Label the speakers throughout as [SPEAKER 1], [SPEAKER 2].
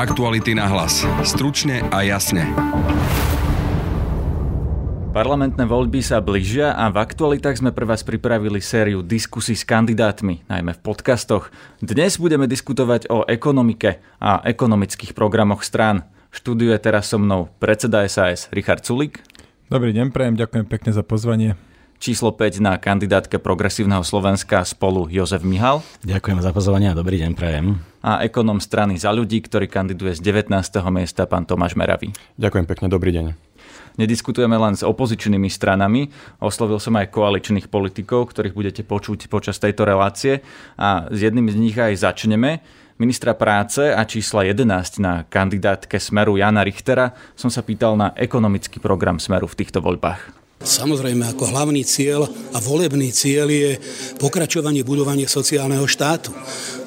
[SPEAKER 1] Aktuality na hlas. Stručne a jasne.
[SPEAKER 2] Parlamentné voľby sa blížia a v aktualitách sme pre vás pripravili sériu diskusí s kandidátmi, najmä v podcastoch. Dnes budeme diskutovať o ekonomike a ekonomických programoch strán. Štúdiu je teraz so mnou predseda SAS Richard Sulik.
[SPEAKER 3] Dobrý deň, prajem, ďakujem pekne za pozvanie.
[SPEAKER 2] Číslo 5 na kandidátke Progresívneho Slovenska spolu Jozef Mihal.
[SPEAKER 4] Ďakujem za pozvanie a dobrý deň, prajem.
[SPEAKER 2] A ekonom strany za ľudí, ktorý kandiduje z 19. miesta, pán Tomáš Meravý.
[SPEAKER 5] Ďakujem pekne, dobrý deň
[SPEAKER 2] nediskutujeme len s opozičnými stranami. Oslovil som aj koaličných politikov, ktorých budete počuť počas tejto relácie a s jedným z nich aj začneme. Ministra práce a čísla 11 na kandidátke Smeru Jana Richtera som sa pýtal na ekonomický program Smeru v týchto voľbách.
[SPEAKER 6] Samozrejme, ako hlavný cieľ a volebný cieľ je pokračovanie budovania sociálneho štátu.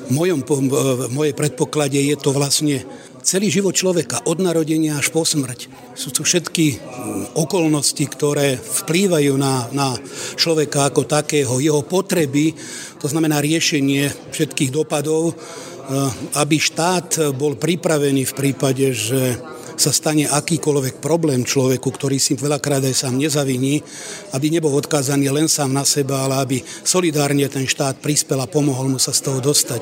[SPEAKER 6] V, mojom, v mojej predpoklade je to vlastne celý život človeka od narodenia až po smrť. Sú to všetky mm, okolnosti, ktoré vplývajú na, na človeka ako takého, jeho potreby, to znamená riešenie všetkých dopadov, e, aby štát bol pripravený v prípade, že sa stane akýkoľvek problém človeku, ktorý si veľakrát aj sám nezaviní, aby nebol odkázaný len sám na seba, ale aby solidárne ten štát prispel a pomohol mu sa z toho dostať.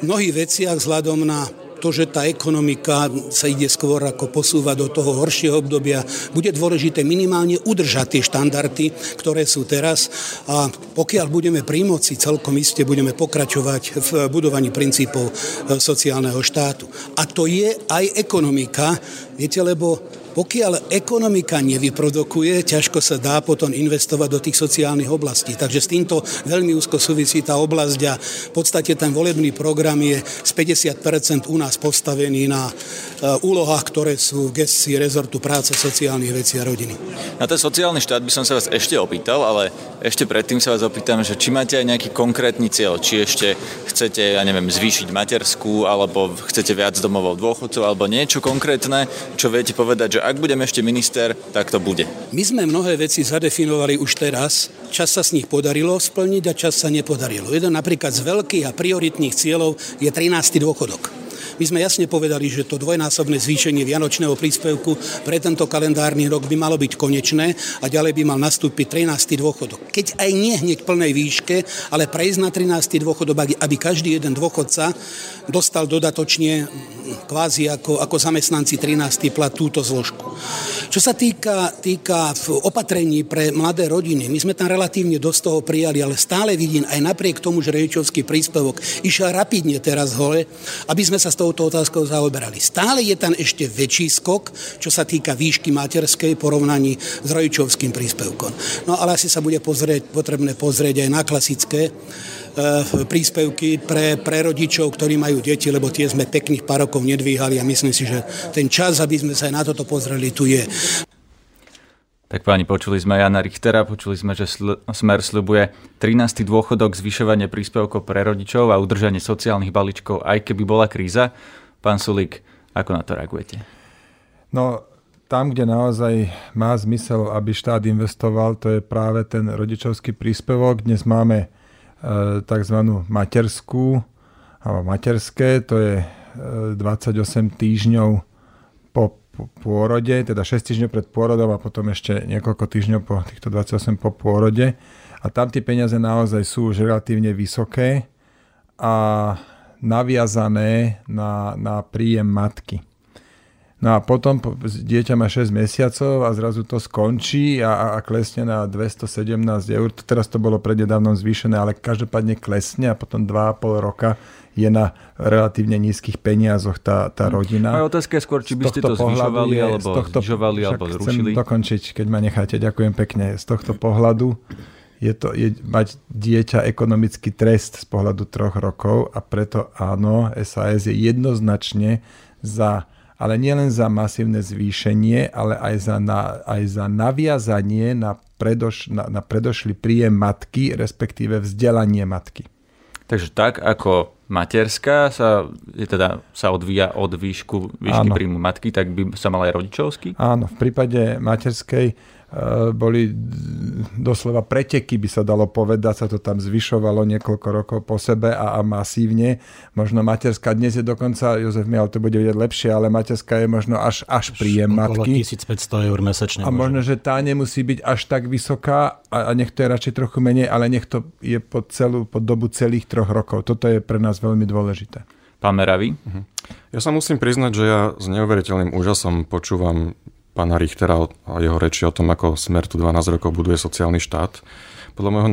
[SPEAKER 6] V mnohých veciach vzhľadom na to, že tá ekonomika sa ide skôr ako posúva do toho horšieho obdobia, bude dôležité minimálne udržať tie štandardy, ktoré sú teraz a pokiaľ budeme pri moci, celkom iste budeme pokračovať v budovaní princípov sociálneho štátu. A to je aj ekonomika, viete, lebo pokiaľ ekonomika nevyprodukuje, ťažko sa dá potom investovať do tých sociálnych oblastí. Takže s týmto veľmi úzko súvisí tá oblasť a v podstate ten volebný program je z 50% u nás postavený na eh, úlohách, ktoré sú v gestii rezortu práce, sociálnych vecí a rodiny.
[SPEAKER 2] Na ten sociálny štát by som sa vás ešte opýtal, ale ešte predtým sa vás opýtam, že či máte aj nejaký konkrétny cieľ, či ešte chcete, ja neviem, zvýšiť materskú, alebo chcete viac domovov dôchodcov, alebo niečo konkrétne, čo viete povedať, že ak budem ešte minister, tak to bude.
[SPEAKER 6] My sme mnohé veci zadefinovali už teraz. Čas sa z nich podarilo splniť a čas sa nepodarilo. Jeden napríklad z veľkých a prioritných cieľov je 13. dôchodok. My sme jasne povedali, že to dvojnásobné zvýšenie vianočného príspevku pre tento kalendárny rok by malo byť konečné a ďalej by mal nastúpiť 13. dôchodok. Keď aj nie hneď plnej výške, ale prejsť na 13. dôchodok, aby každý jeden dôchodca dostal dodatočne kvázi ako, ako zamestnanci 13. plat túto zložku. Čo sa týka, týka opatrení pre mladé rodiny, my sme tam relatívne dosť toho prijali, ale stále vidím aj napriek tomu, že rodičovský príspevok išiel rapidne teraz hore, aby sme sa s touto otázkou zaoberali. Stále je tam ešte väčší skok, čo sa týka výšky materskej porovnaní s rodičovským príspevkom. No ale asi sa bude pozrieť, potrebné pozrieť aj na klasické E, príspevky pre, pre rodičov, ktorí majú deti, lebo tie sme pekných pár rokov nedvíhali a myslím si, že ten čas, aby sme sa aj na toto pozreli, tu je.
[SPEAKER 2] Tak páni, počuli sme Jana Richtera, počuli sme, že sl- Smer slibuje 13. dôchodok, zvyšovanie príspevkov pre rodičov a udržanie sociálnych balíčkov, aj keby bola kríza. Pán Sulík, ako na to reagujete?
[SPEAKER 3] No, tam, kde naozaj má zmysel, aby štát investoval, to je práve ten rodičovský príspevok. Dnes máme E, tzv. materskú alebo materské, to je 28 e, týždňov po pôrode, teda 6 týždňov pred pôrodom a potom ešte niekoľko týždňov po týchto 28 po pôrode. A tam tie peniaze naozaj sú už relatívne vysoké a naviazané na, na príjem matky. No a potom dieťa má 6 mesiacov a zrazu to skončí a, a klesne na 217 eur. Teraz to bolo prednedávnom zvýšené, ale každopádne klesne a potom 2,5 roka je na relatívne nízkych peniazoch tá, tá rodina.
[SPEAKER 2] Moja otázka je skôr, či by ste to zvyšovali, je, alebo tohto, znižovali, alebo zrušili.
[SPEAKER 3] Chcem dokončiť, keď ma necháte. Ďakujem pekne. Z tohto pohľadu je to je mať dieťa ekonomický trest z pohľadu troch rokov a preto áno, SAS je jednoznačne za ale nielen za masívne zvýšenie, ale aj za, na, aj za naviazanie na, predoš, na, na predošlý príjem matky, respektíve vzdelanie matky.
[SPEAKER 2] Takže tak ako materská sa, je teda, sa odvíja od výšku, výšky Áno. príjmu matky, tak by sa mal aj rodičovský?
[SPEAKER 3] Áno, v prípade materskej boli doslova preteky, by sa dalo povedať, sa to tam zvyšovalo niekoľko rokov po sebe a, a masívne. Možno materská dnes je dokonca, Jozef Mial to bude vedieť lepšie, ale materská je možno až, až príjem matky.
[SPEAKER 4] 1500 eur mesačne.
[SPEAKER 3] A možno, že tá nemusí byť až tak vysoká a, a nech to je radšej trochu menej, ale nech to je po, celú, po dobu celých troch rokov. Toto je pre nás veľmi dôležité.
[SPEAKER 2] Pán Meravý?
[SPEAKER 5] Mhm. Ja sa musím priznať, že ja s neuveriteľným úžasom počúvam pána Richtera a jeho reči o tom, ako Smer tu 12 rokov buduje sociálny štát. Podľa môjho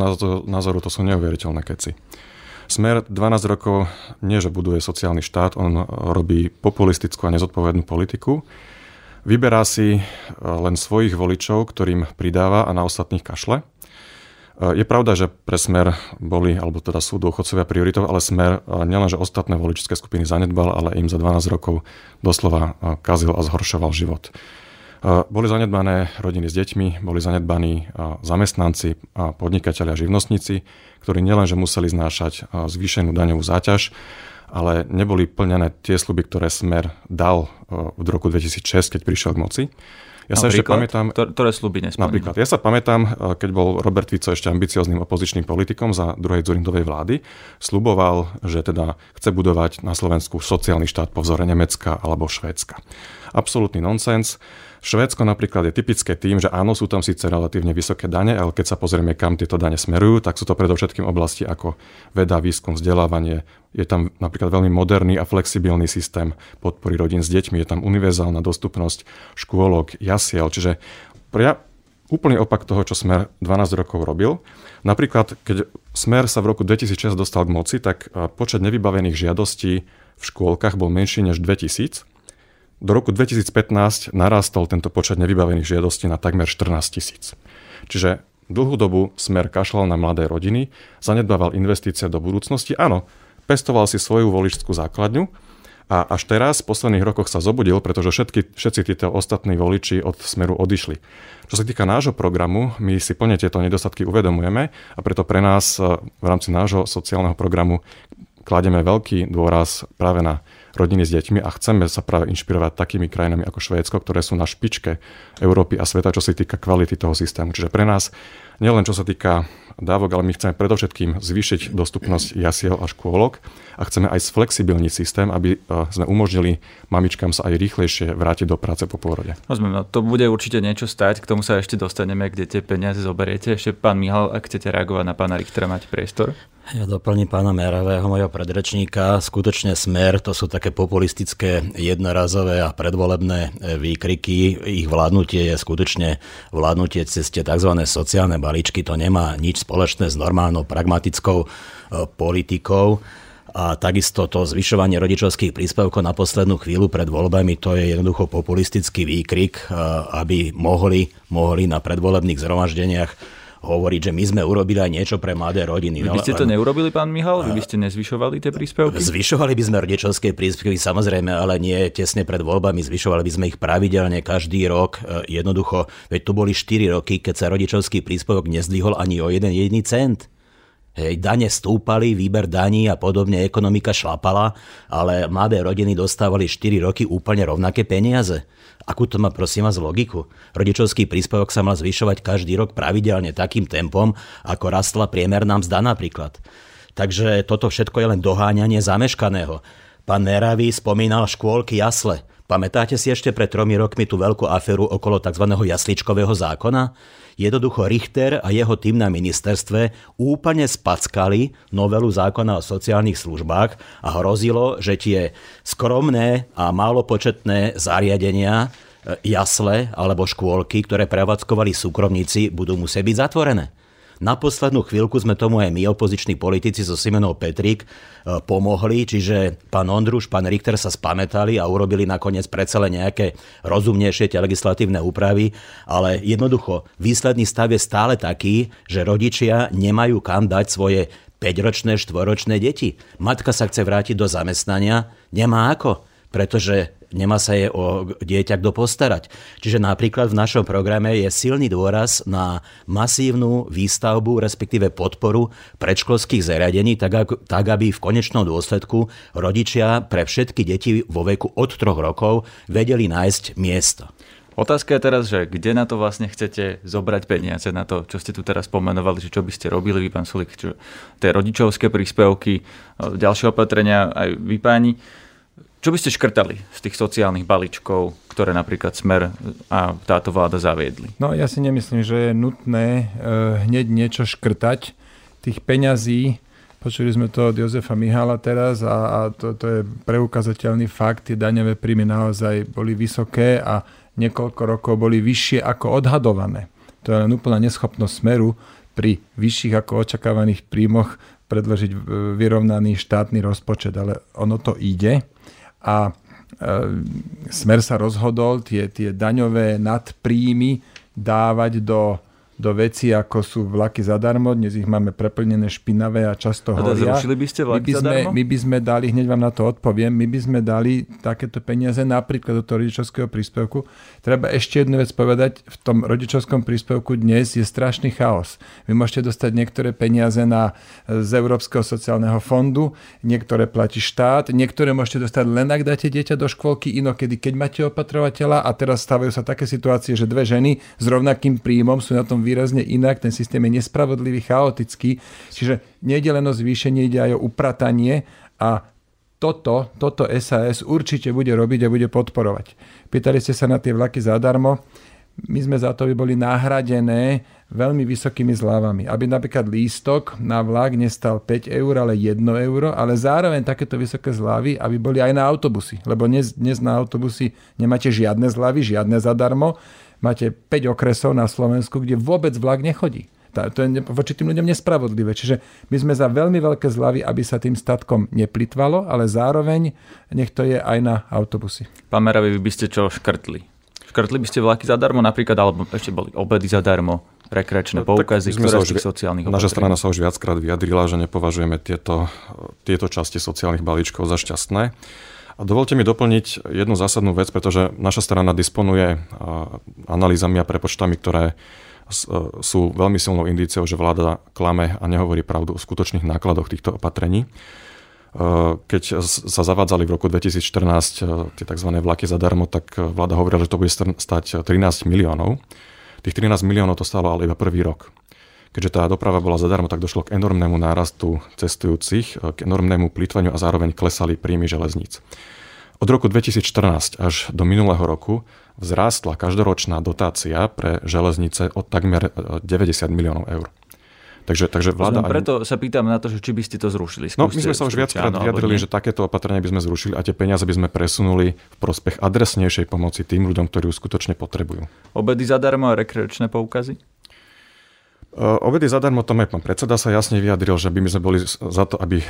[SPEAKER 5] názoru to sú neuveriteľné keci. Smer 12 rokov nie, že buduje sociálny štát, on robí populistickú a nezodpovednú politiku. Vyberá si len svojich voličov, ktorým pridáva a na ostatných kašle. Je pravda, že pre Smer boli, alebo teda sú dôchodcovia prioritou, ale Smer nielenže ostatné voličské skupiny zanedbal, ale im za 12 rokov doslova kazil a zhoršoval život. Boli zanedbané rodiny s deťmi, boli zanedbaní zamestnanci, podnikatelia, živnostníci, ktorí nielenže museli znášať zvýšenú daňovú záťaž, ale neboli plnené tie sluby, ktoré Smer dal v roku 2006, keď prišiel k moci.
[SPEAKER 2] Ja sa ešte pamätám... Ktoré sluby nesplnil?
[SPEAKER 5] Napríklad. Ja sa pamätám, keď bol Robert Fico ešte ambiciozným opozičným politikom za druhej Zurindovej vlády, sluboval, že teda chce budovať na Slovensku sociálny štát po vzore Nemecka alebo Švédska. Absolutný nonsens. Švédsko napríklad je typické tým, že áno, sú tam síce relatívne vysoké dane, ale keď sa pozrieme, kam tieto dane smerujú, tak sú to predovšetkým oblasti ako veda, výskum, vzdelávanie. Je tam napríklad veľmi moderný a flexibilný systém podpory rodín s deťmi, je tam univerzálna dostupnosť škôlok, jasiel, čiže ja úplný opak toho, čo Smer 12 rokov robil. Napríklad, keď Smer sa v roku 2006 dostal k moci, tak počet nevybavených žiadostí v škôlkach bol menší než 2000 do roku 2015 narastol tento počet nevybavených žiadostí na takmer 14 tisíc. Čiže dlhú dobu smer kašľal na mladé rodiny, zanedbával investície do budúcnosti. Áno, pestoval si svoju voličskú základňu a až teraz v posledných rokoch sa zobudil, pretože všetky, všetci títo ostatní voliči od smeru odišli. Čo sa týka nášho programu, my si plne tieto nedostatky uvedomujeme a preto pre nás eh, v rámci nášho sociálneho programu kladieme veľký dôraz práve na rodiny s deťmi a chceme sa práve inšpirovať takými krajinami ako Švédsko, ktoré sú na špičke Európy a sveta, čo sa týka kvality toho systému. Čiže pre nás, nielen čo sa týka dávok, ale my chceme predovšetkým zvýšiť dostupnosť jasiel a škôlok a chceme aj sflexibilniť systém, aby e, sme umožnili mamičkám sa aj rýchlejšie vrátiť do práce po pôrode.
[SPEAKER 2] Rozumiem, no to bude určite niečo stať, k tomu sa ešte dostaneme, kde tie peniaze zoberiete. Ešte pán Mihal, ak chcete reagovať na pána Richtera, máte priestor.
[SPEAKER 4] Ja doplním pána Meravého, mojho predrečníka. Skutočne smer, to sú také populistické, jednorazové a predvolebné e, výkriky. Ich vládnutie je skutočne vládnutie cez tie tzv. sociálne balíčky. To nemá nič spoločné s normálnou pragmatickou e, politikou. A takisto to zvyšovanie rodičovských príspevkov na poslednú chvíľu pred voľbami, to je jednoducho populistický výkrik, e, aby mohli, mohli na predvolebných zhromaždeniach hovoriť, že my sme urobili aj niečo pre mladé rodiny.
[SPEAKER 2] Vy by ste to neurobili, pán Mihal? Vy by ste nezvyšovali tie príspevky?
[SPEAKER 4] Zvyšovali by sme rodičovské príspevky, samozrejme, ale nie tesne pred voľbami. Zvyšovali by sme ich pravidelne každý rok. E, jednoducho, veď tu boli 4 roky, keď sa rodičovský príspevok nezdvihol ani o jeden jediný cent. Hej, dane stúpali, výber daní a podobne, ekonomika šlapala, ale mladé rodiny dostávali 4 roky úplne rovnaké peniaze. Akú to má prosím vás logiku? Rodičovský príspevok sa mal zvyšovať každý rok pravidelne takým tempom, ako rastla priemerná mzda napríklad. Takže toto všetko je len doháňanie zameškaného. Pán Neravý spomínal škôlky jasle. Pamätáte si ešte pred tromi rokmi tú veľkú aferu okolo tzv. jasličkového zákona? Jednoducho Richter a jeho tým na ministerstve úplne spackali novelu zákona o sociálnych službách a hrozilo, že tie skromné a málopočetné zariadenia, e, jasle alebo škôlky, ktoré prevádzkovali súkromníci, budú musieť byť zatvorené. Na poslednú chvíľku sme tomu aj my, opoziční politici so Simenou Petrik, e, pomohli, čiže pán Ondruš, pán Richter sa spametali a urobili nakoniec predsa len nejaké rozumnejšie tie legislatívne úpravy, ale jednoducho výsledný stav je stále taký, že rodičia nemajú kam dať svoje 5-ročné, 4-ročné deti. Matka sa chce vrátiť do zamestnania, nemá ako, pretože nemá sa je o dieťa kto postarať. Čiže napríklad v našom programe je silný dôraz na masívnu výstavbu, respektíve podporu predškolských zariadení, tak, tak aby v konečnom dôsledku rodičia pre všetky deti vo veku od troch rokov vedeli nájsť miesto.
[SPEAKER 2] Otázka je teraz, že kde na to vlastne chcete zobrať peniaze, na to, čo ste tu teraz pomenovali, že čo by ste robili vy, pán Sulik, čo, tie rodičovské príspevky, ďalšie opatrenia, aj vy páni. Čo by ste škrtali z tých sociálnych balíčkov, ktoré napríklad Smer a táto vláda zaviedli?
[SPEAKER 3] No ja si nemyslím, že je nutné e, hneď niečo škrtať. Tých peňazí, počuli sme to od Jozefa Mihala teraz a, a to, to je preukazateľný fakt, tie daňové príjmy naozaj boli vysoké a niekoľko rokov boli vyššie ako odhadované. To je len úplná neschopnosť Smeru pri vyšších ako očakávaných príjmoch predložiť e, vyrovnaný štátny rozpočet, ale ono to ide a e, Smer sa rozhodol tie, tie daňové nadpríjmy dávať do do veci, ako sú vlaky zadarmo. Dnes ich máme preplnené špinavé a často
[SPEAKER 2] a
[SPEAKER 3] horia.
[SPEAKER 2] Zrušili by ste vlaky
[SPEAKER 3] my by, sme,
[SPEAKER 2] zadarmo?
[SPEAKER 3] my by sme dali, hneď vám na to odpoviem, my by sme dali takéto peniaze napríklad do toho rodičovského príspevku. Treba ešte jednu vec povedať, v tom rodičovskom príspevku dnes je strašný chaos. Vy môžete dostať niektoré peniaze na, z Európskeho sociálneho fondu, niektoré platí štát, niektoré môžete dostať len ak dáte dieťa do škôlky, inokedy keď máte opatrovateľa a teraz stavajú sa také situácie, že dve ženy s rovnakým príjmom sú na tom výrazne inak, ten systém je nespravodlivý, chaotický, čiže nejde len o zvýšenie, ide aj o upratanie a toto, toto SAS určite bude robiť a bude podporovať. Pýtali ste sa na tie vlaky zadarmo. My sme za to by boli nahradené veľmi vysokými zľavami. Aby napríklad lístok na vlak nestal 5 eur, ale 1 euro, ale zároveň takéto vysoké zľavy, aby boli aj na autobusy. Lebo dnes, dnes na autobusy nemáte žiadne zľavy, žiadne zadarmo máte 5 okresov na Slovensku, kde vôbec vlak nechodí. To je voči tým ľuďom nespravodlivé. Čiže my sme za veľmi veľké zľavy, aby sa tým statkom neplitvalo, ale zároveň nech to je aj na autobusy.
[SPEAKER 2] Pán Meravi, vy by ste čo škrtli? Škrtli by ste vlaky zadarmo napríklad, alebo ešte boli obedy zadarmo, rekreačné no, poukazy, ktoré z tých sociálnych
[SPEAKER 5] Naša strana sa už viackrát vyjadrila, že nepovažujeme tieto, tieto časti sociálnych balíčkov za šťastné. Dovolte mi doplniť jednu zásadnú vec, pretože naša strana disponuje analýzami a prepočtami, ktoré sú veľmi silnou indíciou, že vláda klame a nehovorí pravdu o skutočných nákladoch týchto opatrení. Keď sa zavádzali v roku 2014 tie tzv. vlaky zadarmo, tak vláda hovorila, že to bude stať 13 miliónov. Tých 13 miliónov to stálo ale iba prvý rok. Keďže tá doprava bola zadarmo, tak došlo k enormnému nárastu cestujúcich, k enormnému plýtvaniu a zároveň klesali príjmy železníc. Od roku 2014 až do minulého roku vzrástla každoročná dotácia pre železnice od takmer 90 e, miliónov eur. Takže, takže vláda...
[SPEAKER 2] Ani... Preto sa pýtam na to, že či by ste to zrušili.
[SPEAKER 5] Skúste, no, my sme sa už viackrát vyjadrili, že takéto opatrenia by sme zrušili a tie peniaze by sme presunuli v prospech adresnejšej pomoci tým ľuďom, ktorí ju skutočne potrebujú.
[SPEAKER 2] Obedy zadarmo a rekreačné poukazy?
[SPEAKER 5] Obedy zadarmo, to aj pán predseda sa jasne vyjadril, že by my sme boli za to, aby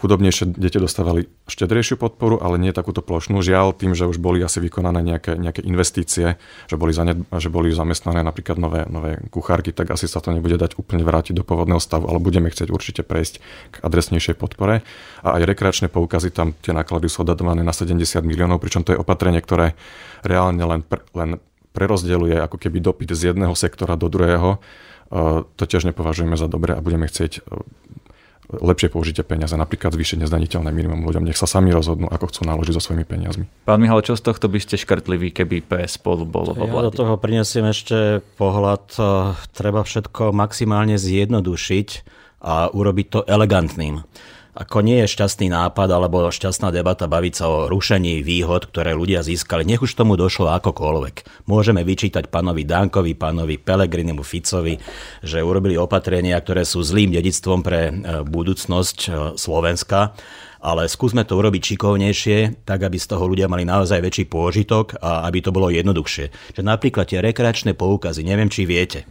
[SPEAKER 5] chudobnejšie deti dostávali štedrejšiu podporu, ale nie takúto plošnú. Žiaľ, tým, že už boli asi vykonané nejaké, nejaké investície, že boli, zaned, že boli zamestnané napríklad nové, nové kuchárky, tak asi sa to nebude dať úplne vrátiť do pôvodného stavu, ale budeme chcieť určite prejsť k adresnejšej podpore. A aj rekreačné poukazy, tam tie náklady sú odhadované na 70 miliónov, pričom to je opatrenie, ktoré reálne len, len prerozdeľuje ako keby dopyt z jedného sektora do druhého to tiež nepovažujeme za dobré a budeme chcieť e, lepšie použitie peniaze, napríklad zvýšenie zdaniteľné minimum ľuďom. Nech sa sami rozhodnú, ako chcú naložiť so svojimi peniazmi.
[SPEAKER 2] Pán Mihal, čo z tohto by ste škrtli vy, keby PS spolu bolo vo
[SPEAKER 4] Ja do toho prinesiem ešte pohľad. E, treba všetko maximálne zjednodušiť a urobiť to elegantným ako nie je šťastný nápad alebo šťastná debata baviť sa o rušení výhod, ktoré ľudia získali. Nech už tomu došlo akokoľvek. Môžeme vyčítať pánovi Dankovi, pánovi Pelegrinimu Ficovi, že urobili opatrenia, ktoré sú zlým dedictvom pre e, budúcnosť e, Slovenska ale skúsme to urobiť šikovnejšie, tak aby z toho ľudia mali naozaj väčší pôžitok a aby to bolo jednoduchšie. Že napríklad tie rekreačné poukazy, neviem, či viete,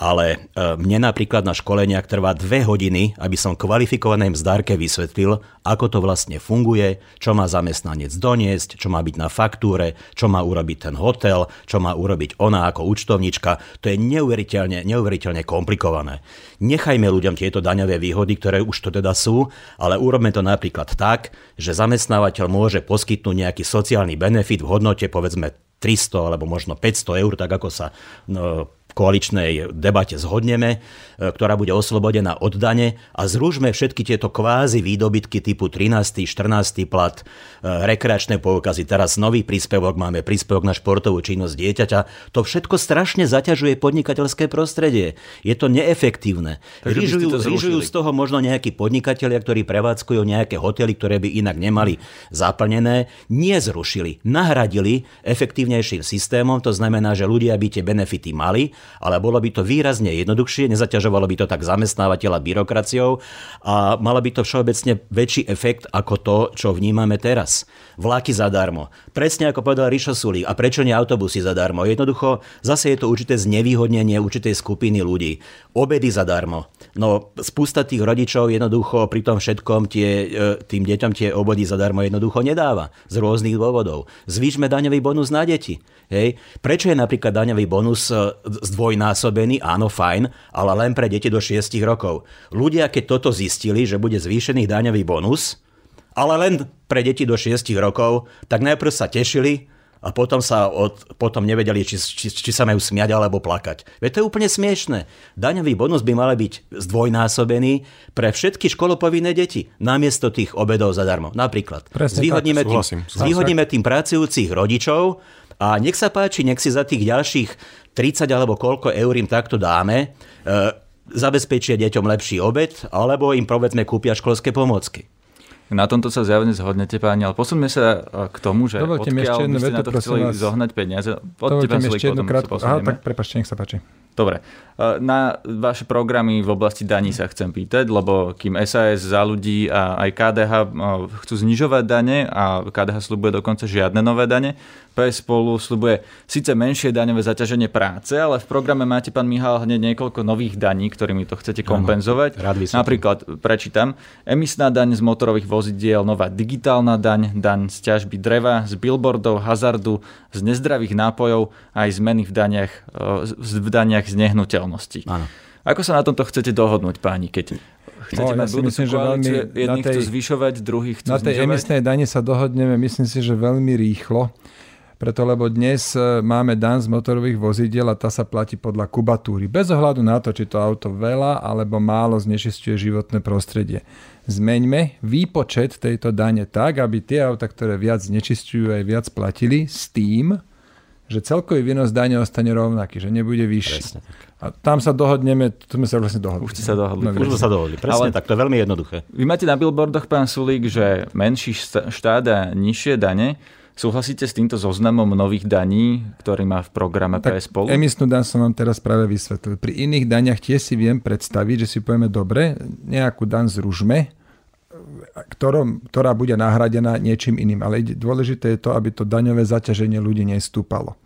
[SPEAKER 4] ale e, mne napríklad na školeniach trvá dve hodiny, aby som kvalifikovanej mzdárke vysvetlil, ako to vlastne funguje, čo má zamestnanec doniesť, čo má byť na faktúre, čo má urobiť ten hotel, čo má urobiť ona ako účtovnička. To je neuveriteľne, neuveriteľne komplikované. Nechajme ľuďom tieto daňové výhody, ktoré už to teda sú, ale urobme to napríklad tak, že zamestnávateľ môže poskytnúť nejaký sociálny benefit v hodnote povedzme 300 alebo možno 500 eur, tak ako sa no, koaličnej debate zhodneme, e, ktorá bude oslobodená od dane a zružme všetky tieto kvázi výdobytky typu 13., 14. plat, e, rekreačné poukazy, teraz nový príspevok, máme príspevok na športovú činnosť dieťaťa. To všetko strašne zaťažuje podnikateľské prostredie. Je to neefektívne. Rýžujú z toho možno nejakí podnikatelia, ktorí prevádzkujú nejaké hotely, ktoré by inak nemali zaplnené. Nie zrušili, nahradili efektívnejším systémom, to znamená, že ľudia by tie benefity mali ale bolo by to výrazne jednoduchšie, nezaťažovalo by to tak zamestnávateľa byrokraciou a malo by to všeobecne väčší efekt ako to, čo vnímame teraz. Vlaky zadarmo. Presne ako povedal Rišo Sulík. A prečo nie autobusy zadarmo? Jednoducho, zase je to určité znevýhodnenie určitej skupiny ľudí. Obedy zadarmo. No, spústa tých rodičov jednoducho pri tom všetkom tie, e, tým deťom tie obody zadarmo jednoducho nedáva. Z rôznych dôvodov. Zvýšme daňový bonus na deti. Hej. Prečo je napríklad daňový bonus e, zdvojnásobený, áno, fajn, ale len pre deti do 6 rokov. Ľudia, keď toto zistili, že bude zvýšený daňový bonus, ale len pre deti do 6 rokov, tak najprv sa tešili, a potom sa od, potom nevedeli, či, či, či sa majú smiať alebo plakať. Veď to je úplne smiešné. Daňový bonus by mal byť zdvojnásobený pre všetky školopovinné deti, namiesto tých obedov zadarmo. Napríklad. Presne zvýhodníme, tak, tým, zvýhodníme tým pracujúcich rodičov a nech sa páči, nech si za tých ďalších 30 alebo koľko eur im takto dáme, e, zabezpečia deťom lepší obed, alebo im povedzme kúpia školské pomôcky.
[SPEAKER 2] Na tomto sa zjavne zhodnete, páni, ale posuňme sa e, k tomu, že
[SPEAKER 3] Dovolte mi ešte jednu vetu,
[SPEAKER 2] na to chceli vás. zohnať peniaze.
[SPEAKER 3] Dovolte mi ešte jednu krátku. Aha, tak prepačte, nech sa páči.
[SPEAKER 2] Dobre. E, na vaše programy v oblasti daní sa chcem pýtať, lebo kým SAS za ľudí a aj KDH e, chcú znižovať dane a KDH slúbuje dokonca žiadne nové dane, PS spolu slubuje síce menšie daňové zaťaženie práce, ale v programe máte, pán Mihal, hneď niekoľko nových daní, ktorými to chcete kompenzovať.
[SPEAKER 4] Rád
[SPEAKER 2] Napríklad, prečítam, emisná daň z motorových vozidiel, nová digitálna daň, daň z ťažby dreva, z billboardov, hazardu, z nezdravých nápojov aj zmeny v daniach, v daniach z nehnuteľností. Áno. Ako sa na tomto chcete dohodnúť, páni, keď chcete no, mať ja myslím, že veľmi, jedných tej, chcú zvyšovať, druhých chcú
[SPEAKER 3] Na tej
[SPEAKER 2] znižovať?
[SPEAKER 3] emisnej dane sa dohodneme, myslím si, že veľmi rýchlo preto lebo dnes e, máme dan z motorových vozidiel a tá sa platí podľa kubatúry. Bez ohľadu na to, či to auto veľa alebo málo znečistuje životné prostredie. Zmeňme výpočet tejto dane tak, aby tie auta, ktoré viac znečistujú, aj viac platili s tým, že celkový výnos dane ostane rovnaký, že nebude vyšší. A tam sa dohodneme, tu sme sa vlastne dohodli.
[SPEAKER 2] Už ste sa dohodli.
[SPEAKER 4] No, už sme sa dohodli, presne Ale tak, to je veľmi jednoduché.
[SPEAKER 2] Vy máte na billboardoch, pán Sulík, že menší štát a nižšie dane, Súhlasíte s týmto zoznamom nových daní, ktorý má v programe tak PS Spolu?
[SPEAKER 3] Emisnú daň som vám teraz práve vysvetlil. Pri iných daniach tiež si viem predstaviť, že si povieme, dobre, nejakú daň zružme, ktorom, ktorá bude nahradená niečím iným. Ale dôležité je to, aby to daňové zaťaženie ľudí nestúpalo.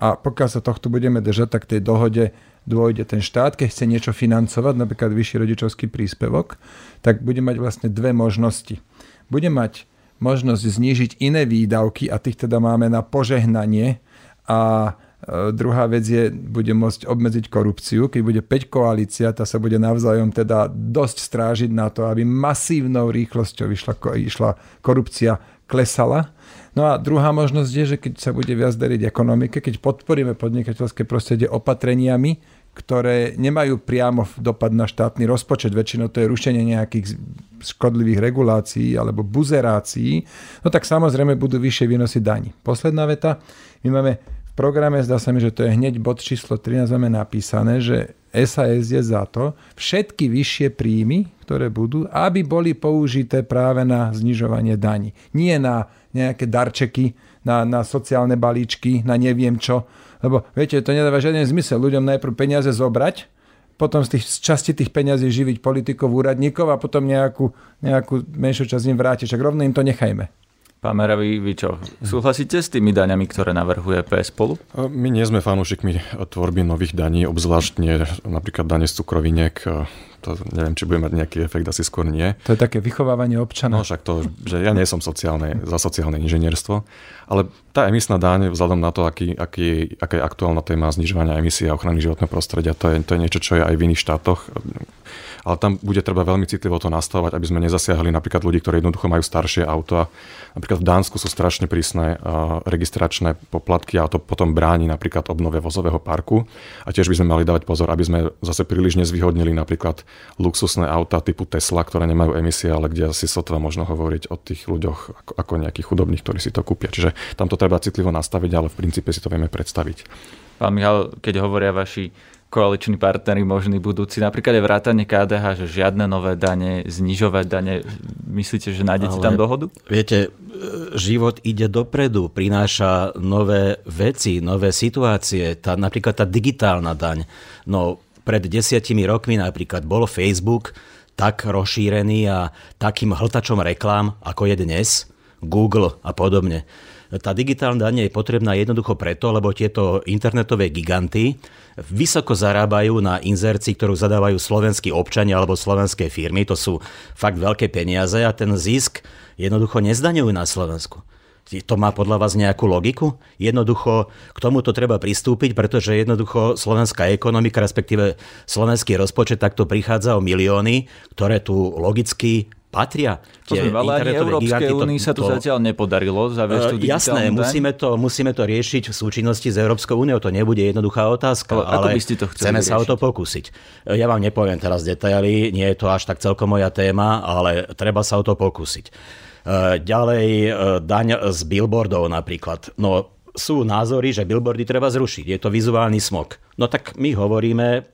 [SPEAKER 3] A pokiaľ sa tohto budeme držať, tak tej dohode dôjde ten štát, keď chce niečo financovať, napríklad vyšší rodičovský príspevok, tak bude mať vlastne dve možnosti. Bude mať možnosť znížiť iné výdavky a tých teda máme na požehnanie a druhá vec je, bude môcť obmedziť korupciu. Keď bude 5 koalícia, tá sa bude navzájom teda dosť strážiť na to, aby masívnou rýchlosťou išla, išla korupcia klesala. No a druhá možnosť je, že keď sa bude viac dariť ekonomike, keď podporíme podnikateľské prostredie opatreniami, ktoré nemajú priamo dopad na štátny rozpočet, väčšinou to je rušenie nejakých škodlivých regulácií alebo buzerácií, no tak samozrejme budú vyššie výnosy daní. Posledná veta, my máme v programe, zdá sa mi, že to je hneď bod číslo 13, máme napísané, že SAS je za to všetky vyššie príjmy, ktoré budú, aby boli použité práve na znižovanie daní. Nie na nejaké darčeky, na, na sociálne balíčky, na neviem čo, lebo viete, to nedáva žiaden zmysel ľuďom najprv peniaze zobrať, potom z, tých, z časti tých peňazí živiť politikov, úradníkov a potom nejakú, nejakú menšiu časť im vrátiť. Však rovno im to nechajme.
[SPEAKER 2] Pán Meravi, vy čo, súhlasíte s tými daňami, ktoré navrhuje PS spolu?
[SPEAKER 5] My nie sme fanúšikmi tvorby nových daní, obzvlášť nie napríklad dane z cukroviniek. to neviem, či bude mať nejaký efekt, asi skôr nie.
[SPEAKER 3] To je také vychovávanie občana.
[SPEAKER 5] No však to, že ja nie som sociálne, za sociálne inžinierstvo, ale tá emisná dáň, vzhľadom na to, aký, aký, aká je aktuálna téma znižovania emisí a ochrany životného prostredia, to je, to je niečo, čo je aj v iných štátoch ale tam bude treba veľmi citlivo to nastavovať, aby sme nezasiahli napríklad ľudí, ktorí jednoducho majú staršie auto. Napríklad v Dánsku sú strašne prísne registračné poplatky a to potom bráni napríklad obnove vozového parku. A tiež by sme mali dávať pozor, aby sme zase príliš nezvýhodnili napríklad luxusné auta typu Tesla, ktoré nemajú emisie, ale kde asi sotva možno hovoriť o tých ľuďoch ako, ako nejakých chudobných, ktorí si to kúpia. Čiže tam to treba citlivo nastaviť, ale v princípe si to vieme predstaviť.
[SPEAKER 2] Pán Michal, keď hovoria vaši koaliční partnery možní budúci. Napríklad je vrátanie KDH, že žiadne nové dane, znižovať dane. Myslíte, že nájdete Ale, tam dohodu?
[SPEAKER 4] Viete, život ide dopredu, prináša nové veci, nové situácie. Tá, napríklad tá digitálna daň. No, pred desiatimi rokmi napríklad bol Facebook tak rozšírený a takým hltačom reklám, ako je dnes, Google a podobne. Tá digitálna daň je potrebná jednoducho preto, lebo tieto internetové giganty vysoko zarábajú na inzercii, ktorú zadávajú slovenskí občania alebo slovenské firmy. To sú fakt veľké peniaze a ten zisk jednoducho nezdaňujú na Slovensku. To má podľa vás nejakú logiku? Jednoducho k tomuto treba pristúpiť, pretože jednoducho slovenská ekonomika, respektíve slovenský rozpočet takto prichádza o milióny, ktoré tu logicky patria.
[SPEAKER 2] To sme, ale ani Európskej únii sa to, to zatiaľ nepodarilo zaviesť
[SPEAKER 4] uh, Jasné, musíme to, musíme to riešiť v súčinnosti s Európskou úniou, to nebude jednoduchá otázka, ale, ale by ste to chceme riešiť? sa o to pokúsiť. E, ja vám nepoviem teraz detaily, nie je to až tak celkom moja téma, ale treba sa o to pokúsiť. E, ďalej daň z billboardov napríklad. No, sú názory, že billboardy treba zrušiť. Je to vizuálny smog. No tak my hovoríme,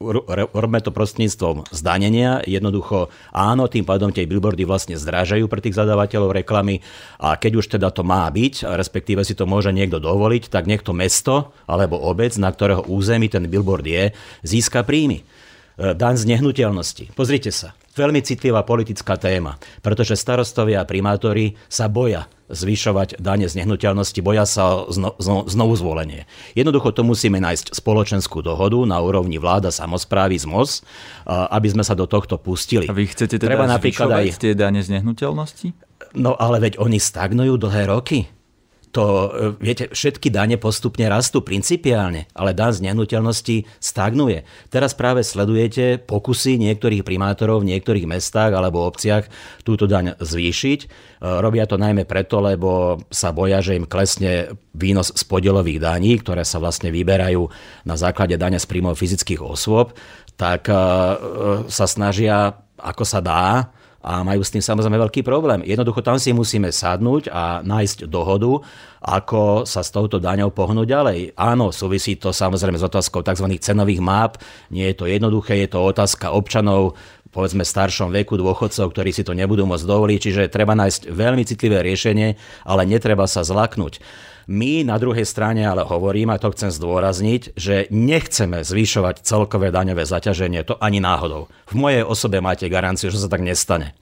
[SPEAKER 4] robíme to prostredníctvom zdanenia. Jednoducho áno, tým pádom tie billboardy vlastne zdrážajú pre tých zadávateľov reklamy a keď už teda to má byť, respektíve si to môže niekto dovoliť, tak nech to mesto alebo obec, na ktorého území ten billboard je, získa príjmy. E, daň z nehnuteľnosti. Pozrite sa, veľmi citlivá politická téma, pretože starostovia a primátori sa boja zvyšovať dane z nehnuteľnosti, boja sa zno, zno, znovu zvolenie. Jednoducho to musíme nájsť spoločenskú dohodu na úrovni vláda, samozprávy z MOS, aby sme sa do tohto pustili.
[SPEAKER 2] A vy chcete teda Treba napríklad aj tie dane z nehnuteľnosti?
[SPEAKER 4] No ale veď oni stagnujú dlhé roky to, e, viete, všetky dane postupne rastú principiálne, ale dan z nehnuteľnosti stagnuje. Teraz práve sledujete pokusy niektorých primátorov v niektorých mestách alebo obciach túto daň zvýšiť. E, robia to najmä preto, lebo sa boja, že im klesne výnos z podielových daní, ktoré sa vlastne vyberajú na základe dania z príjmov fyzických osôb, tak e, sa snažia, ako sa dá, a majú s tým samozrejme veľký problém. Jednoducho tam si musíme sadnúť a nájsť dohodu, ako sa s touto daňou pohnúť ďalej. Áno, súvisí to samozrejme s otázkou tzv. cenových map. Nie je to jednoduché, je to otázka občanov povedzme staršom veku dôchodcov, ktorí si to nebudú môcť dovoliť, čiže treba nájsť veľmi citlivé riešenie, ale netreba sa zlaknúť. My na druhej strane ale hovorím, a to chcem zdôrazniť, že nechceme zvyšovať celkové daňové zaťaženie, to ani náhodou. V mojej osobe máte garanciu, že sa tak nestane.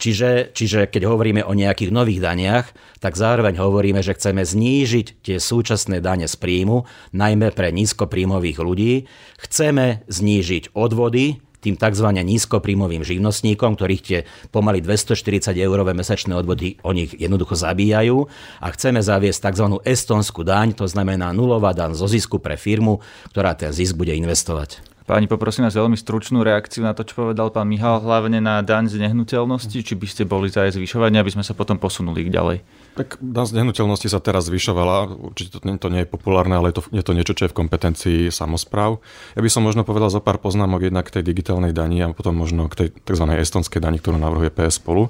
[SPEAKER 4] Čiže, čiže keď hovoríme o nejakých nových daniach, tak zároveň hovoríme, že chceme znížiť tie súčasné dane z príjmu, najmä pre nízkopríjmových ľudí. Chceme znížiť odvody, tým tzv. nízkopríjmovým živnostníkom, ktorých tie pomaly 240 eurové mesačné odvody o nich jednoducho zabíjajú a chceme zaviesť tzv. estonskú daň, to znamená nulová daň zo zisku pre firmu, ktorá ten zisk bude investovať.
[SPEAKER 2] Páni, poprosím vás veľmi stručnú reakciu na to, čo povedal pán Michal, hlavne na daň z nehnuteľnosti, či by ste boli za jej zvyšovanie, aby sme sa potom posunuli ďalej.
[SPEAKER 5] Tak daň z nehnuteľnosti sa teraz zvyšovala, určite to, to nie je populárne, ale je to, je to niečo, čo je v kompetencii samozpráv. Ja by som možno povedal zo pár poznámok jednak k tej digitálnej dani a potom možno k tej tzv. estonskej dani, ktorú navrhuje PS spolu.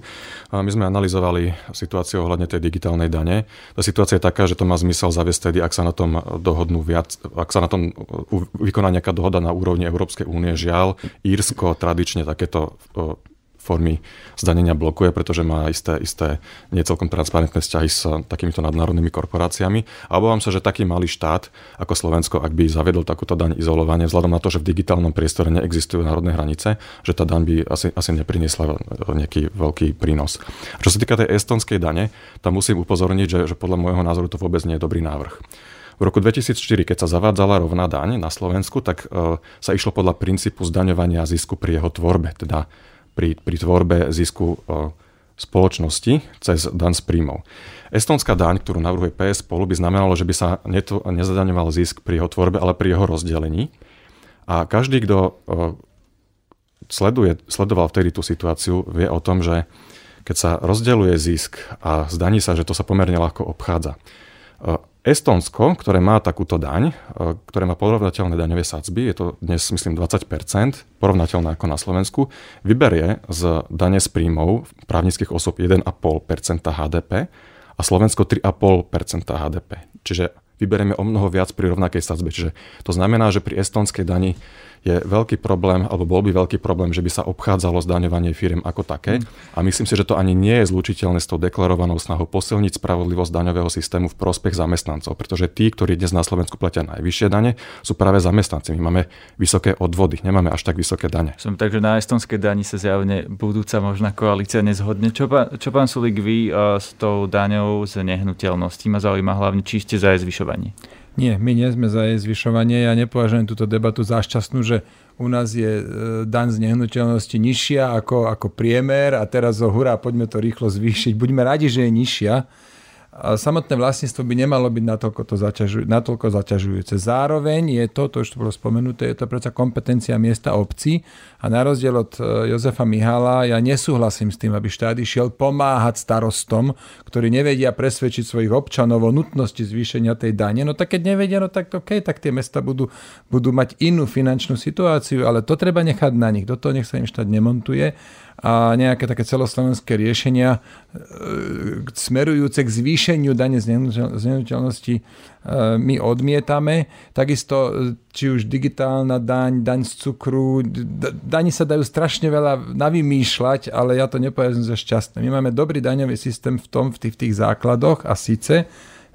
[SPEAKER 5] My sme analyzovali situáciu ohľadne tej digitálnej dane. Tá situácia je taká, že to má zmysel zaviesť tedy, ak sa na tom dohodnú viac, ak sa na tom vykoná nejaká dohoda na úrovni Európskej únie. Žiaľ, Írsko tradične takéto formy zdanenia blokuje, pretože má isté, isté nie celkom transparentné vzťahy s takýmito nadnárodnými korporáciami. A obávam sa, že taký malý štát ako Slovensko, ak by zaviedol takúto daň izolovanie, vzhľadom na to, že v digitálnom priestore neexistujú národné hranice, že tá daň by asi, asi nepriniesla nejaký veľký prínos. A čo sa týka tej estonskej dane, tam musím upozorniť, že, že podľa môjho názoru to vôbec nie je dobrý návrh V roku 2004, keď sa zavádzala rovná daň na Slovensku, tak e, sa išlo podľa princípu zdaňovania zisku pri jeho tvorbe, teda pri, pri tvorbe zisku e, spoločnosti cez daň z príjmov. Estonská daň, ktorú navrhuje PS spolu, by znamenalo, že by sa neto, nezadaňoval zisk pri jeho tvorbe, ale pri jeho rozdelení. A každý, kto e, sleduje, sledoval vtedy tú situáciu, vie o tom, že keď sa rozdeľuje zisk a zdaní sa, že to sa pomerne ľahko obchádza. Estonsko, ktoré má takúto daň, e, ktoré má porovnateľné daňové sadzby, je to dnes myslím 20%, porovnateľné ako na Slovensku, vyberie z dane z príjmov právnických osob 1,5% HDP a Slovensko 3,5% HDP. Čiže vyberieme o mnoho viac pri rovnakej sadzbe. Čiže to znamená, že pri estonskej dani je veľký problém, alebo bol by veľký problém, že by sa obchádzalo zdaňovanie firm ako také. Mm. A myslím si, že to ani nie je zlučiteľné s tou deklarovanou snahou posilniť spravodlivosť daňového systému v prospech zamestnancov, pretože tí, ktorí dnes na Slovensku platia najvyššie dane, sú práve zamestnanci. My máme vysoké odvody, nemáme až tak vysoké dane.
[SPEAKER 2] Som takže na estonskej dani sa zjavne budúca možná koalícia nezhodne. Čo, pán, čo pán Sulik, vy uh, s tou daňou z nehnuteľností ma zaujíma hlavne, či ste za jej zvyšovanie?
[SPEAKER 3] Nie, my nie sme za jej zvyšovanie. Ja nepovažujem túto debatu za šťastnú, že u nás je e, daň z nehnuteľnosti nižšia ako, ako priemer a teraz ho hurá, poďme to rýchlo zvýšiť. Buďme radi, že je nižšia, a samotné vlastníctvo by nemalo byť natoľko, to zaťažuj, natoľko zaťažujúce. Zároveň je to, to už to bolo spomenuté, je to predsa kompetencia miesta obcí a na rozdiel od e, Jozefa Mihala ja nesúhlasím s tým, aby štát išiel pomáhať starostom, ktorí nevedia presvedčiť svojich občanov o nutnosti zvýšenia tej dane. No tak keď nevedia, no tak OK, tak tie mesta budú, budú mať inú finančnú situáciu, ale to treba nechať na nich. Do toho nech sa im štát nemontuje a nejaké také celoslovenské riešenia e, smerujúce k zvýšeniu dane z nehnuteľnosti e, my odmietame. Takisto e, či už digitálna daň, daň z cukru, dani sa dajú strašne veľa navymýšľať, ale ja to nepovedem za šťastné. My máme dobrý daňový systém v tom, v tých, v tých základoch a síce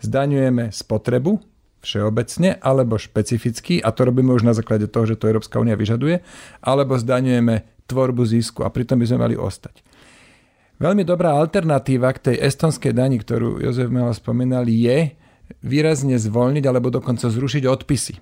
[SPEAKER 3] zdaňujeme spotrebu, všeobecne alebo špecificky, a to robíme už na základe toho, že to Európska únia vyžaduje, alebo zdaňujeme tvorbu zisku a pritom by sme mali ostať. Veľmi dobrá alternatíva k tej estonskej dani, ktorú Jozef Mela spomínal, je výrazne zvolniť alebo dokonca zrušiť odpisy.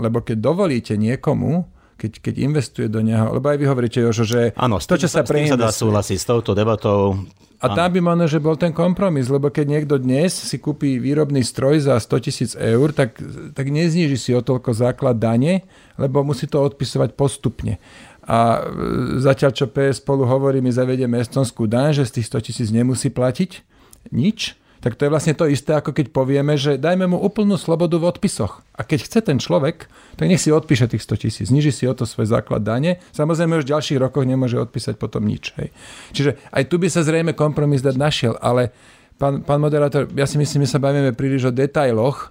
[SPEAKER 3] Lebo keď dovolíte niekomu, keď, keď investuje do neho, lebo aj vy hovoríte, Jožo, že
[SPEAKER 4] Áno, to, čo sa preinvestuje... sa dá súhlasiť s touto debatou.
[SPEAKER 3] A tam by možno, že bol ten kompromis, lebo keď niekto dnes si kúpi výrobný stroj za 100 tisíc eur, tak, tak nezniží si o toľko základ dane, lebo musí to odpisovať postupne. A e, zatiaľ, čo PS spolu hovorí, my zavedieme estonskú daň, že z tých 100 tisíc nemusí platiť nič, tak to je vlastne to isté, ako keď povieme, že dajme mu úplnú slobodu v odpisoch. A keď chce ten človek, tak nech si odpíše tých 100 tisíc, zniží si o to svoj základ dane. Samozrejme už v ďalších rokoch nemôže odpísať potom nič. Hej. Čiže aj tu by sa zrejme kompromis dať našiel, ale pán, pán moderátor, ja si myslím, že sa bavíme príliš o detailoch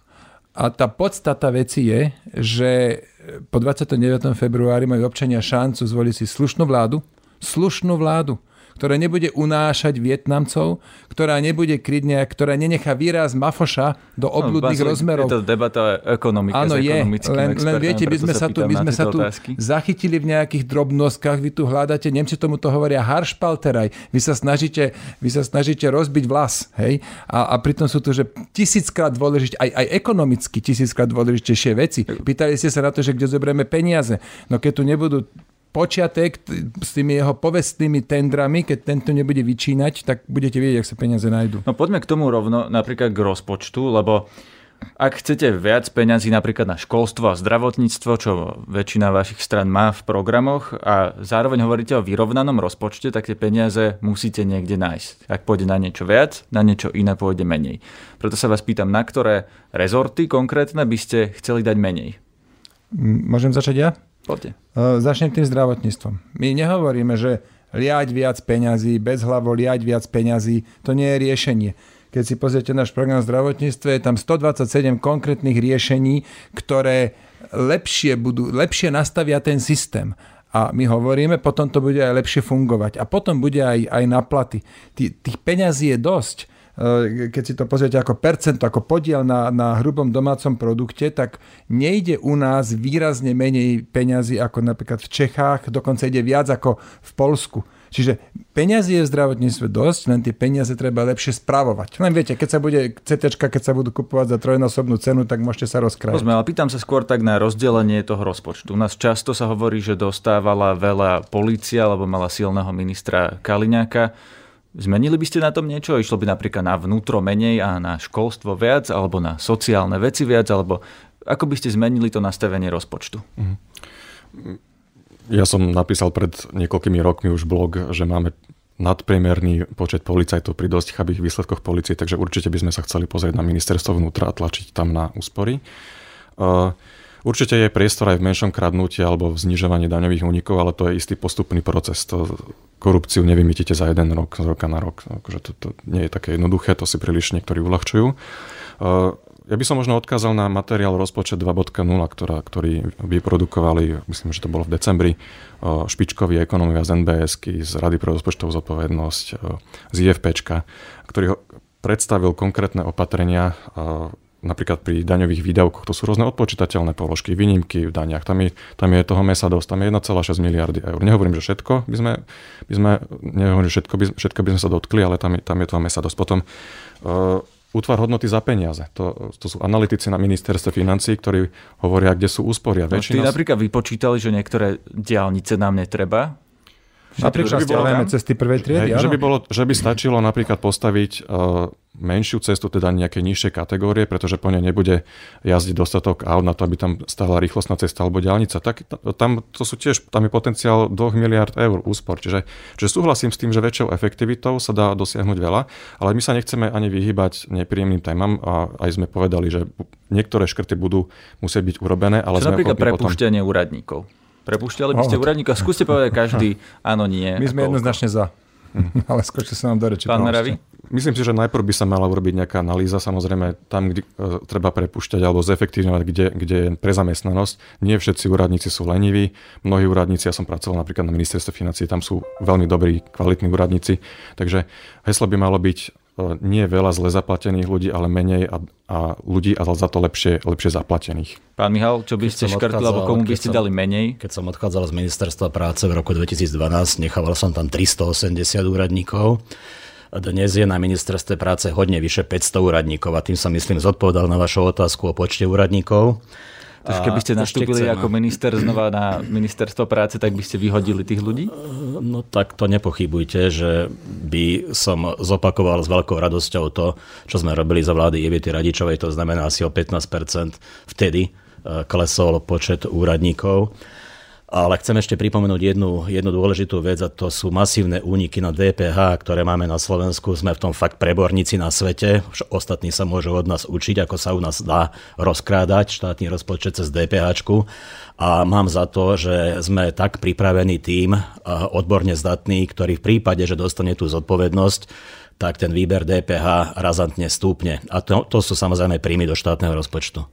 [SPEAKER 3] a tá podstata veci je, že po 29. februári majú občania šancu zvoliť si slušnú vládu, slušnú vládu, ktorá nebude unášať Vietnamcov, ktorá nebude kryť nejak, ktorá nenechá výraz Mafoša do obludných no, rozmerov.
[SPEAKER 2] Je to debata ekonomika
[SPEAKER 3] Áno, je. Len, len viete, by sme sa tu, by sme sa tu zachytili v nejakých drobnoskách, vy tu hľadáte, Nemci tomu to hovoria Haršpalteraj. Vy sa snažíte, vy sa snažíte rozbiť vlas, hej? A, a pritom sú tu, že tisíckrát dôležité, aj, aj ekonomicky tisíckrát dôležitejšie veci. Pýtali ste sa na to, že kde zoberieme peniaze. No keď tu nebudú počiatek s tými jeho povestnými tendrami, keď tento nebude vyčínať, tak budete vedieť, ak sa peniaze nájdú.
[SPEAKER 2] No poďme k tomu rovno napríklad k rozpočtu, lebo ak chcete viac peňazí napríklad na školstvo a zdravotníctvo, čo väčšina vašich stran má v programoch a zároveň hovoríte o vyrovnanom rozpočte, tak tie peniaze musíte niekde nájsť. Ak pôjde na niečo viac, na niečo iné pôjde menej. Preto sa vás pýtam, na ktoré rezorty konkrétne by ste chceli dať menej?
[SPEAKER 3] Môžem začať ja?
[SPEAKER 2] Poďte.
[SPEAKER 3] Začnem tým zdravotníctvom. My nehovoríme, že liať viac peňazí, bez hlavo liať viac peňazí, to nie je riešenie. Keď si pozriete náš program zdravotníctve, je tam 127 konkrétnych riešení, ktoré lepšie, budú, lepšie nastavia ten systém. A my hovoríme, potom to bude aj lepšie fungovať. A potom bude aj, aj na platy. Tých peňazí je dosť keď si to pozriete ako percento, ako podiel na, na hrubom domácom produkte, tak nejde u nás výrazne menej peňazí ako napríklad v Čechách, dokonca ide viac ako v Polsku. Čiže peniazy je v zdravotníctve dosť, len tie peniaze treba lepšie správovať. Len viete, keď sa bude CT, keď sa budú kupovať za trojnásobnú cenu, tak môžete sa rozkrájať.
[SPEAKER 2] Rozumiem, ale pýtam sa skôr tak na rozdelenie toho rozpočtu. U nás často sa hovorí, že dostávala veľa polícia, alebo mala silného ministra Kaliňáka. Zmenili by ste na tom niečo? Išlo by napríklad na vnútro menej a na školstvo viac, alebo na sociálne veci viac, alebo ako by ste zmenili to nastavenie rozpočtu? Mm.
[SPEAKER 5] Ja som napísal pred niekoľkými rokmi už blog, že máme nadpriemerný počet policajtov pri dosť chabých výsledkoch policie, takže určite by sme sa chceli pozrieť na ministerstvo vnútra a tlačiť tam na úspory. Určite je priestor aj v menšom kradnutí alebo v znižovaní daňových únikov, ale to je istý postupný proces. To korupciu nevymytíte za jeden rok, z roka na rok. Akože to, to nie je také jednoduché, to si príliš niektorí uľahčujú. Ja by som možno odkázal na materiál rozpočet 2.0, ktorá, ktorý vyprodukovali, myslím, že to bolo v decembri, špičkoví ekonomovia z NBS, z Rady pre rozpočtovú zodpovednosť, z IFPčka, ktorý predstavil konkrétne opatrenia napríklad pri daňových výdavkoch, to sú rôzne odpočítateľné položky, výnimky v daniach, tam je, tam je toho mesa dosť, tam je 1,6 miliardy eur. Nehovorím, že všetko by sme, by sme nehovorím, že všetko by, všetko by sme sa dotkli, ale tam je, tam je toho mesa dosť. Potom uh, útvar hodnoty za peniaze. To, to sú analytici na ministerstve financí, ktorí hovoria, kde sú úspory.
[SPEAKER 2] No, väčšina... Ty napríklad vypočítali, že niektoré diálnice nám netreba,
[SPEAKER 3] Napríklad stiahujeme cesty prvej triedy,
[SPEAKER 5] hej, že, by bolo, že by stačilo napríklad postaviť uh, menšiu cestu, teda nejaké nižšie kategórie, pretože po nej nebude jazdiť dostatok aut na to, aby tam stála rýchlostná cesta alebo diálnica. Tak, tam, to sú tiež, tam je potenciál 2 miliard eur úspor. Čiže, čiže súhlasím s tým, že väčšou efektivitou sa dá dosiahnuť veľa, ale my sa nechceme ani vyhybať nepríjemným témam a aj sme povedali, že niektoré škrty budú musieť byť urobené, ale
[SPEAKER 2] Čo sme napríklad prepuštenie potom... úradníkov. Prepušťali by ste úradníka? Skúste povedať každý áno, nie.
[SPEAKER 3] My sme jednoznačne za. Ale skočte sa nám do reči.
[SPEAKER 2] Pán Meravi?
[SPEAKER 5] Myslím si, že najprv by sa mala urobiť nejaká analýza, samozrejme tam, kde uh, treba prepušťať alebo zefektívňovať, kde, kde je prezamestnanosť. Nie všetci úradníci sú leniví. Mnohí úradníci, ja som pracoval napríklad na ministerstve financí, tam sú veľmi dobrí, kvalitní úradníci. Takže heslo by malo byť nie veľa zle zaplatených ľudí, ale menej a, a ľudí a za to lepšie, lepšie zaplatených.
[SPEAKER 2] Pán Michal, čo by ste škrtli, alebo komu by ste som, dali menej?
[SPEAKER 4] Keď som odchádzal z ministerstva práce v roku 2012, nechával som tam 380 úradníkov. Dnes je na ministerstve práce hodne vyše 500 úradníkov a tým som myslím zodpovedal na vašu otázku o počte úradníkov.
[SPEAKER 2] Takže keby ste nastúpili ako minister znova na ministerstvo práce, tak by ste vyhodili tých ľudí?
[SPEAKER 4] No tak to nepochybujte, že by som zopakoval s veľkou radosťou to, čo sme robili za vlády Jevity Radičovej, to znamená asi o 15% vtedy eh, klesol počet úradníkov. Ale chcem ešte pripomenúť jednu, jednu dôležitú vec a to sú masívne úniky na DPH, ktoré máme na Slovensku. Sme v tom fakt preborníci na svete. Ostatní sa môžu od nás učiť, ako sa u nás dá rozkrádať štátny rozpočet cez DPH. A mám za to, že sme tak pripravení tým, odborne zdatný, ktorý v prípade, že dostane tú zodpovednosť, tak ten výber DPH razantne stúpne. A to, to sú samozrejme príjmy do štátneho rozpočtu.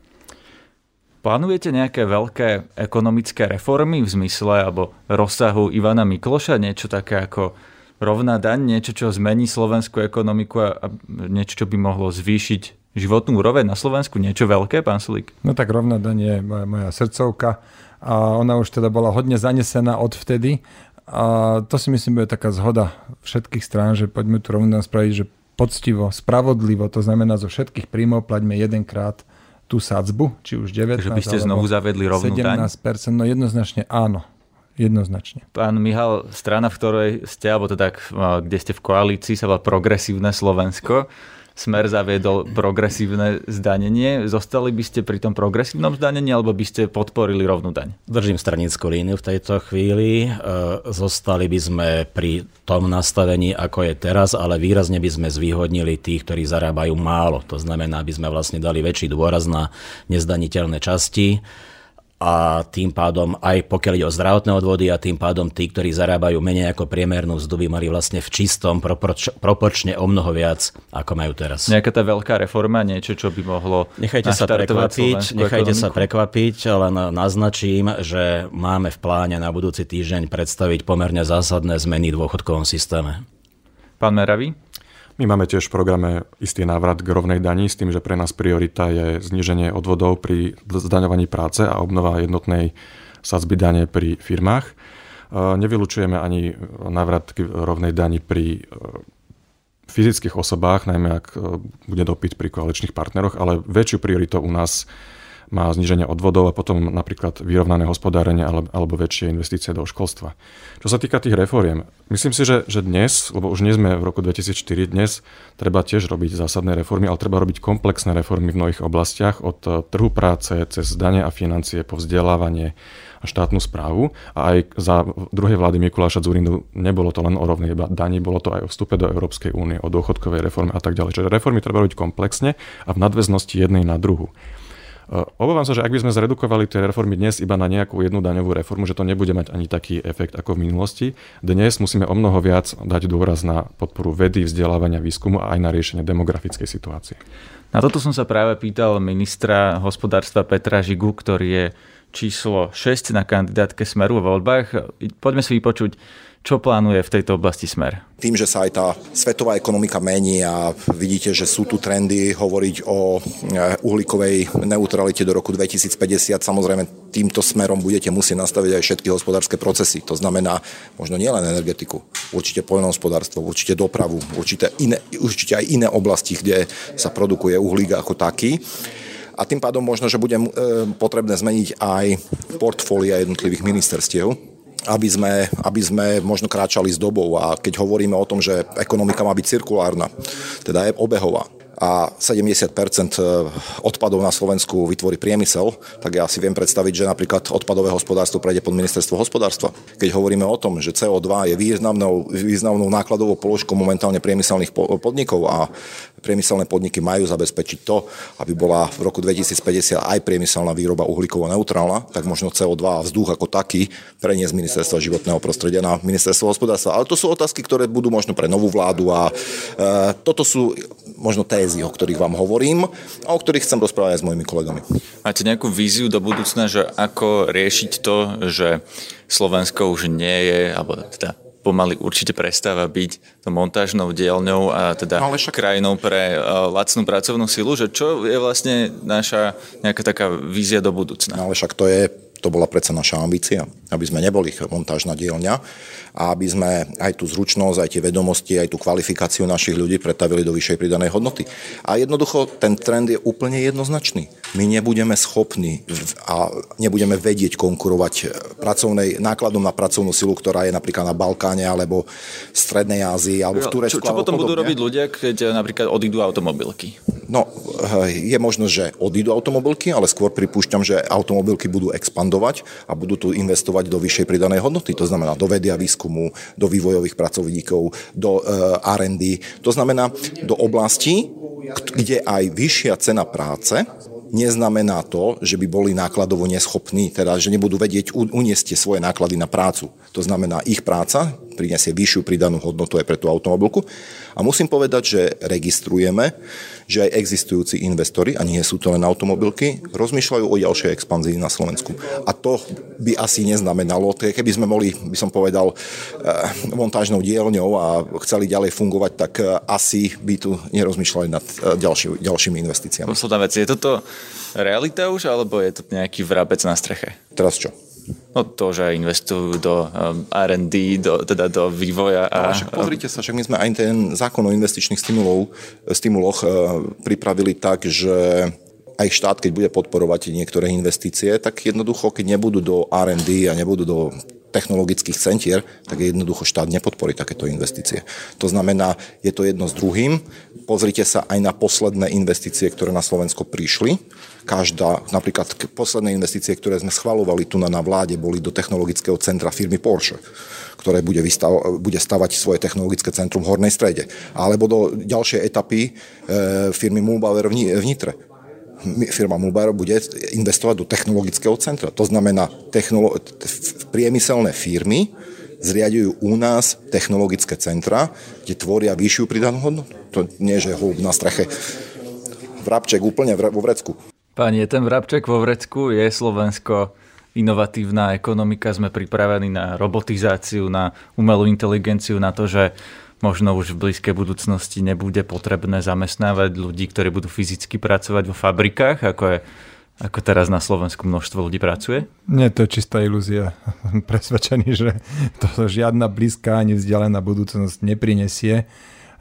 [SPEAKER 2] Plánujete nejaké veľké ekonomické reformy v zmysle alebo rozsahu Ivana Mikloša? Niečo také ako rovná daň, niečo, čo zmení slovenskú ekonomiku a niečo, čo by mohlo zvýšiť životnú úroveň na Slovensku? Niečo veľké, pán Sulík?
[SPEAKER 3] No tak rovná daň je moja, moja srdcovka a ona už teda bola hodne zanesená od vtedy. A to si myslím, bude taká zhoda všetkých strán, že poďme tu rovnú spraviť, že poctivo, spravodlivo, to znamená zo všetkých príjmov plaťme jedenkrát tú sadzbu, či už 19
[SPEAKER 2] Takže by ste znovu zavedli rovnú 17%, daň?
[SPEAKER 3] no jednoznačne áno. Jednoznačne.
[SPEAKER 2] Pán Michal, strana, v ktorej ste, alebo teda kde ste v koalícii, sa volá Progresívne Slovensko. Smer zaviedol progresívne zdanenie. Zostali by ste pri tom progresívnom zdanení, alebo by ste podporili rovnú daň?
[SPEAKER 4] Držím stranickú líniu v tejto chvíli. E, zostali by sme pri tom nastavení, ako je teraz, ale výrazne by sme zvýhodnili tých, ktorí zarábajú málo. To znamená, aby sme vlastne dali väčší dôraz na nezdaniteľné časti a tým pádom aj pokiaľ ide o zdravotné odvody a tým pádom tí, ktorí zarábajú menej ako priemernú mzdu, by mali vlastne v čistom proporč, proporčne o mnoho viac, ako majú teraz.
[SPEAKER 2] Nejaká tá veľká reforma, niečo, čo by mohlo
[SPEAKER 4] Nechajte sa prekvapiť, nechajte sa prekvapiť, ale naznačím, že máme v pláne na budúci týždeň predstaviť pomerne zásadné zmeny v dôchodkovom systéme.
[SPEAKER 2] Pán Meravi?
[SPEAKER 5] My máme tiež v programe istý návrat k rovnej daní s tým, že pre nás priorita je zníženie odvodov pri zdaňovaní práce a obnova jednotnej sadzby dane pri firmách. Nevylučujeme ani návrat k rovnej dani pri fyzických osobách, najmä ak bude dopyt pri koaličných partneroch, ale väčšiu prioritu u nás má zniženie odvodov a potom napríklad vyrovnané hospodárenie alebo, väčšie investície do školstva. Čo sa týka tých reforiem, myslím si, že, že dnes, lebo už nie sme v roku 2004, dnes treba tiež robiť zásadné reformy, ale treba robiť komplexné reformy v mnohých oblastiach, od eh, trhu práce cez dane a financie po vzdelávanie a štátnu správu. A aj za druhej vlády Mikuláša Zurindu nebolo to len o rovnej daní, bolo to aj o vstupe do Európskej únie, o dôchodkovej reforme a tak ďalej. Čiže reformy treba robiť komplexne a v nadväznosti jednej na druhu. Eh, obávam sa, že ak by sme zredukovali tie reformy dnes iba na nejakú jednu daňovú reformu, že to nebude mať ani taký efekt ako v minulosti. Dnes musíme o mnoho viac dať dôraz na podporu vedy, vzdelávania, výskumu a aj na riešenie demografickej situácie.
[SPEAKER 2] Na toto som sa práve pýtal ministra hospodárstva Petra Žigu, ktorý je číslo 6 na kandidátke Smeru vo voľbách. Poďme si vypočuť čo plánuje v tejto oblasti Smer?
[SPEAKER 7] Tým, že sa aj tá svetová ekonomika mení a vidíte, že sú tu trendy hovoriť o e, uhlíkovej neutralite do roku 2050, samozrejme týmto smerom budete musieť nastaviť aj všetky hospodárske procesy. To znamená možno nielen energetiku, určite poľnohospodárstvo, určite dopravu, určite, iné, určite aj iné oblasti, kde sa produkuje uhlík ako taký a tým pádom možno, že bude e, potrebné zmeniť aj portfólia jednotlivých ministerstiev, aby sme, aby sme možno kráčali s dobou. A keď hovoríme o tom, že ekonomika má byť cirkulárna, teda je obehová, a 70% odpadov na Slovensku vytvorí priemysel, tak ja si viem predstaviť, že napríklad odpadové hospodárstvo prejde pod ministerstvo hospodárstva. Keď hovoríme o tom, že CO2 je významnou, významnou nákladovou položkou momentálne priemyselných podnikov a priemyselné podniky majú zabezpečiť to, aby bola v roku 2050 aj priemyselná výroba uhlíkovo neutrálna, tak možno CO2 a vzduch ako taký preniesť ministerstva životného prostredia na ministerstvo hospodárstva. Ale to sú otázky, ktoré budú možno pre novú vládu a e, toto sú možno tézy, o ktorých vám hovorím a o ktorých chcem rozprávať aj s mojimi kolegami.
[SPEAKER 2] Máte nejakú víziu do budúcna, že ako riešiť to, že Slovensko už nie je, alebo teda pomaly určite prestáva byť to montážnou dielňou a teda no, však... krajinou pre uh, lacnú pracovnú silu, že čo je vlastne naša nejaká taká vízia do budúcna?
[SPEAKER 7] No ale však to je to bola predsa naša ambícia, aby sme neboli montážna dielňa a aby sme aj tú zručnosť, aj tie vedomosti, aj tú kvalifikáciu našich ľudí pretavili do vyššej pridanej hodnoty. A jednoducho ten trend je úplne jednoznačný. My nebudeme schopní a nebudeme vedieť konkurovať pracovnej, nákladom na pracovnú silu, ktorá je napríklad na Balkáne alebo v Strednej Ázii alebo v Turecku.
[SPEAKER 2] Čo, čo potom budú robiť ľudia, keď napríklad odídu automobilky?
[SPEAKER 7] No, je možno, že odídu automobilky, ale skôr pripúšťam, že automobilky budú expandovať a budú tu investovať do vyššej pridanej hodnoty. To znamená do vedy a výskumu, do vývojových pracovníkov, do R&D. To znamená do oblasti, kde aj vyššia cena práce neznamená to, že by boli nákladovo neschopní, teda že nebudú vedieť uniesť svoje náklady na prácu. To znamená, ich práca prinesie vyššiu pridanú hodnotu aj pre tú automobilku. A musím povedať, že registrujeme, že aj existujúci investori, a nie sú to len automobilky, rozmýšľajú o ďalšej expanzii na Slovensku. A to by asi neznamenalo, keby sme boli, by som povedal, eh, montážnou dielňou a chceli ďalej fungovať, tak eh, asi by tu nerozmýšľali nad eh, ďalší, ďalšími investíciami.
[SPEAKER 2] Posledná vec, je toto realita už, alebo je to nejaký vrabec na streche?
[SPEAKER 7] Teraz čo?
[SPEAKER 2] No to, že investujú do um, R&D, do, teda do vývoja. A...
[SPEAKER 7] No, však pozrite sa, však my sme aj ten zákon o investičných stimulov, stimuloch uh, pripravili tak, že aj štát, keď bude podporovať niektoré investície, tak jednoducho, keď nebudú do R&D a nebudú do technologických centier, tak jednoducho štát nepodporí takéto investície. To znamená, je to jedno s druhým. Pozrite sa aj na posledné investície, ktoré na Slovensko prišli. Každá, napríklad posledné investície, ktoré sme schvalovali tu na, na vláde, boli do technologického centra firmy Porsche ktoré bude, vystav, bude stavať svoje technologické centrum v Hornej strede. Alebo do ďalšej etapy e, firmy Mulbauer v Nitre firma Mulbar bude investovať do technologického centra. To znamená, technolo- priemyselné firmy zriadujú u nás technologické centra, kde tvoria vyššiu pridanú hodnotu. To nie, že holub na streche. Vrabček úplne vo vrecku.
[SPEAKER 2] Pani, ten vrabček vo vrecku je Slovensko inovatívna ekonomika, sme pripravení na robotizáciu, na umelú inteligenciu, na to, že možno už v blízkej budúcnosti nebude potrebné zamestnávať ľudí, ktorí budú fyzicky pracovať vo fabrikách, ako je ako teraz na Slovensku množstvo ľudí pracuje?
[SPEAKER 3] Nie, to je čistá ilúzia. Presvedčený, že to žiadna blízka ani vzdialená budúcnosť neprinesie.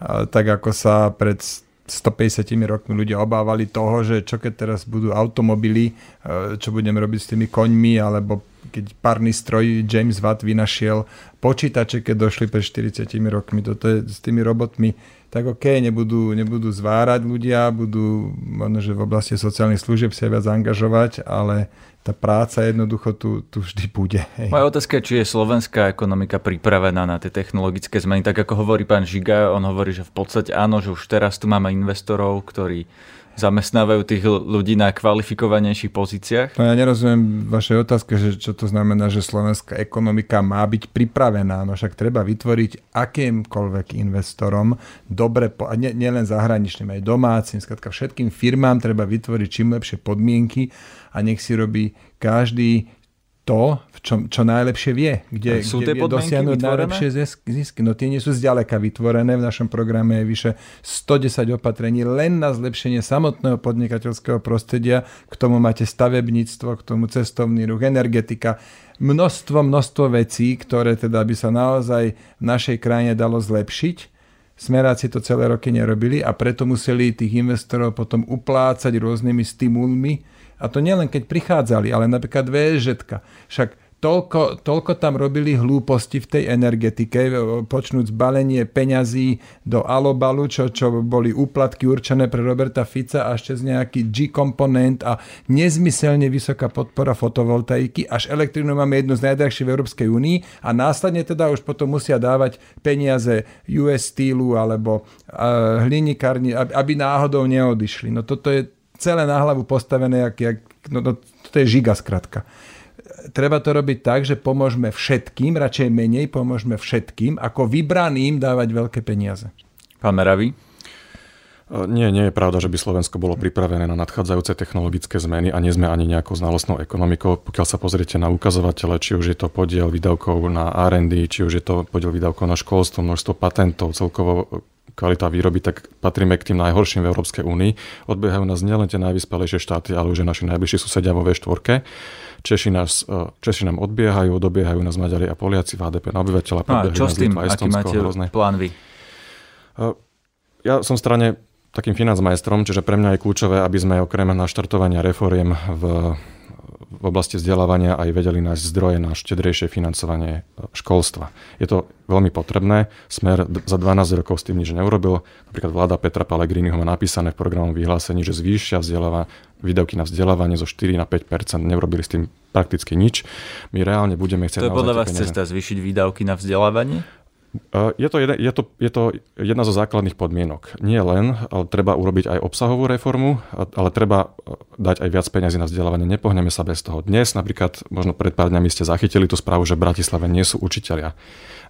[SPEAKER 3] Tak ako sa pred 150 rokmi ľudia obávali toho, že čo keď teraz budú automobily, e, čo budeme robiť s tými koňmi, alebo keď párny stroj James Watt vynašiel počítače, keď došli pred 40 rokmi, toto je s tými robotmi tak OK, nebudú, nebudú zvárať ľudia, budú možno, že v oblasti sociálnych služieb sa viac angažovať, ale tá práca jednoducho tu, tu vždy bude.
[SPEAKER 2] Hej. Moja otázka je, či je slovenská ekonomika pripravená na tie technologické zmeny. Tak ako hovorí pán Žiga, on hovorí, že v podstate áno, že už teraz tu máme investorov, ktorí zamestnávajú tých ľudí na kvalifikovanejších pozíciách?
[SPEAKER 3] No ja nerozumiem vašej otázke, že čo to znamená, že slovenská ekonomika má byť pripravená. No však treba vytvoriť akýmkoľvek investorom dobre, a nie, nielen zahraničným, aj domácim, skladka všetkým firmám treba vytvoriť čím lepšie podmienky a nech si robí každý to, v čom, čo najlepšie vie, kde,
[SPEAKER 2] sú
[SPEAKER 3] kde
[SPEAKER 2] vie dosiahnuť
[SPEAKER 3] najlepšie zisky. No tie nie sú zďaleka vytvorené. V našom programe je vyše 110 opatrení len na zlepšenie samotného podnikateľského prostredia. K tomu máte stavebníctvo, k tomu cestovný ruch, energetika. Množstvo, množstvo vecí, ktoré teda by sa naozaj v našej krajine dalo zlepšiť. Smeráci to celé roky nerobili a preto museli tých investorov potom uplácať rôznymi stimulmi, a to nielen keď prichádzali, ale napríklad VŽ. Však toľko, toľko tam robili hlúposti v tej energetike, počnúť zbalenie peňazí do alobalu, čo, čo boli úplatky určené pre Roberta Fica a ešte z nejaký G-komponent a nezmyselne vysoká podpora fotovoltaiky, až elektrínu máme jednu z najdrahších v Európskej únii a následne teda už potom musia dávať peniaze US Steelu alebo uh, hlinikárni, aby, aby náhodou neodišli. No toto je celé na hlavu postavené, jak, jak, no, no, to je žiga skratka. Treba to robiť tak, že pomôžeme všetkým, radšej menej pomôžeme všetkým, ako vybraným dávať veľké peniaze.
[SPEAKER 2] Pán Meravý?
[SPEAKER 5] Nie, nie je pravda, že by Slovensko bolo pripravené na nadchádzajúce technologické zmeny a nie sme ani nejakou znalostnou ekonomikou. Pokiaľ sa pozriete na ukazovatele, či už je to podiel výdavkov na R&D, či už je to podiel výdavkov na školstvo, množstvo patentov, celkovo kvalita výroby, tak patríme k tým najhorším v Európskej únii. Odbiehajú nás nielen tie najvyspelejšie štáty, ale už aj naši najbližší susedia vo V4. Češi, nás, e, Češi nám odbiehajú, dobiehajú nás Maďari a Poliaci v HDP na obyvateľa.
[SPEAKER 2] No a čo s tým, aký máte hrozné. plán vy?
[SPEAKER 5] E, ja som strane takým financmajstrom, čiže pre mňa je kľúčové, aby sme okrem naštartovania reforiem v v oblasti vzdelávania aj vedeli nájsť zdroje na štedrejšie financovanie e, školstva. Je to veľmi potrebné. Smer za 12 rokov s tým nič neurobil. Napríklad vláda Petra Pellegriniho má napísané v programovom vyhlásení, že zvýšia vzdeláva, výdavky na vzdelávanie zo 4 na 5% Neurobili s tým prakticky nič. My reálne budeme chcieť...
[SPEAKER 2] To je podľa vás cesta zvýšiť výdavky na vzdelávanie?
[SPEAKER 5] Je to, jeden, je, to, je to jedna zo základných podmienok. Nie len, ale treba urobiť aj obsahovú reformu, ale treba e, dať aj viac peniazy na vzdelávanie. Nepohneme sa bez toho. Dnes napríklad, možno pred pár dňami ste zachytili tú správu, že v Bratislave nie sú učiteľia.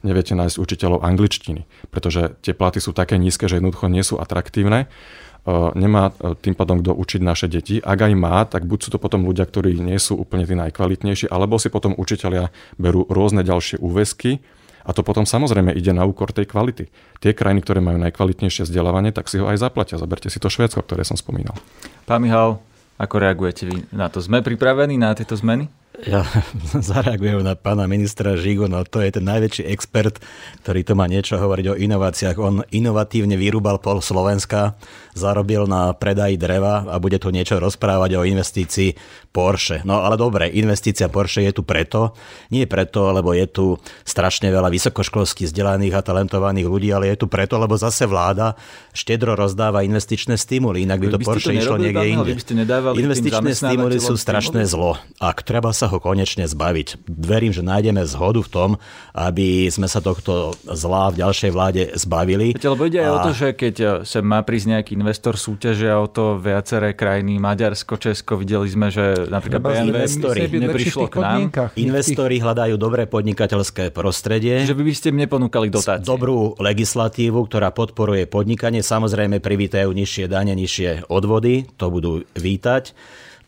[SPEAKER 5] Neviete nájsť učiteľov angličtiny, pretože tie platy sú také nízke, že jednoducho nie sú atraktívne. E, nemá e, tým pádom kto učiť naše deti. Ak aj má, tak buď sú to potom ľudia, ktorí nie sú úplne tí najkvalitnejší, alebo si potom učiteľia berú rôzne ďalšie úvesky, a to potom samozrejme ide na úkor tej kvality. Tie krajiny, ktoré majú najkvalitnejšie vzdelávanie, tak si ho aj zaplatia. Zoberte si to Švédsko, ktoré som spomínal.
[SPEAKER 2] Pán Michal, ako reagujete vy na to? Sme pripravení na tieto zmeny?
[SPEAKER 4] Ja zareagujem na pána ministra Žigo, no to je ten najväčší expert, ktorý to má niečo hovoriť o inováciách. On inovatívne vyrúbal pol Slovenska, zarobil na predaji dreva a bude tu niečo rozprávať o investícii Porsche. No ale dobre, investícia Porsche je tu preto, nie preto, lebo je tu strašne veľa vysokoškolských vzdelaných a talentovaných ľudí, ale je tu preto, lebo zase vláda štedro rozdáva investičné stimuly, inak by to Porsche išlo niekde inde. Investičné stimuly sú strašné zlo. Ak treba sa sa ho konečne zbaviť. Verím, že nájdeme zhodu v tom, aby sme sa tohto zlá v ďalšej vláde zbavili.
[SPEAKER 2] Viete, lebo ide a... aj o to, že keď sa má prísť nejaký investor súťaže a o to viaceré krajiny, Maďarsko, Česko, videli sme, že napríklad BMW investori, neprišlo k nám.
[SPEAKER 4] Investori hľadajú dobré podnikateľské prostredie.
[SPEAKER 2] Že by, by ste neponúkali dotácie.
[SPEAKER 4] Dobrú legislatívu, ktorá podporuje podnikanie. Samozrejme privítajú nižšie dane, nižšie odvody. To budú vítať.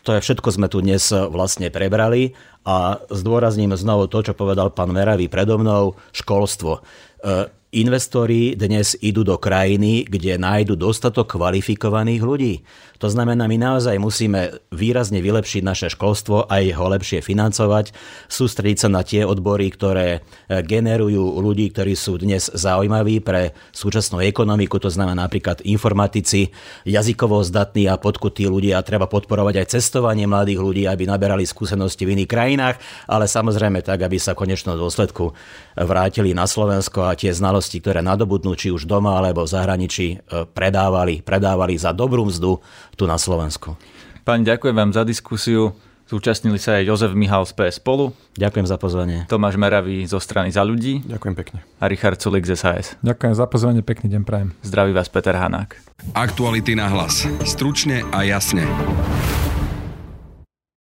[SPEAKER 4] To je všetko sme tu dnes vlastne prebrali a zdôrazním znovu to, čo povedal pán Meravý predo mnou, školstvo. Investori dnes idú do krajiny, kde nájdu dostatok kvalifikovaných ľudí. To znamená, my naozaj musíme výrazne vylepšiť naše školstvo a ho lepšie financovať, sústrediť sa na tie odbory, ktoré e, generujú ľudí, ktorí sú dnes zaujímaví pre súčasnú ekonomiku, to znamená napríklad informatici, jazykovo zdatní a podkutí ľudia. Treba podporovať aj cestovanie mladých ľudí, aby naberali skúsenosti v iných krajinách, ale samozrejme tak, aby sa konečnom dôsledku vrátili na Slovensko a tie znalosti, ktoré nadobudnú či už doma alebo v zahraničí, e, predávali, predávali za dobrú mzdu tu na Slovensku.
[SPEAKER 2] Pani, ďakujem vám za diskusiu. Zúčastnili sa aj Jozef Mihal z PS Spolu.
[SPEAKER 4] Ďakujem za pozvanie.
[SPEAKER 2] Tomáš Meravý zo strany Za ľudí.
[SPEAKER 5] Ďakujem pekne.
[SPEAKER 2] A Richard Sulik z SAS.
[SPEAKER 3] Ďakujem za pozvanie, pekný deň prajem.
[SPEAKER 2] Zdraví vás Peter Hanák.
[SPEAKER 1] Aktuality na hlas. Stručne a jasne.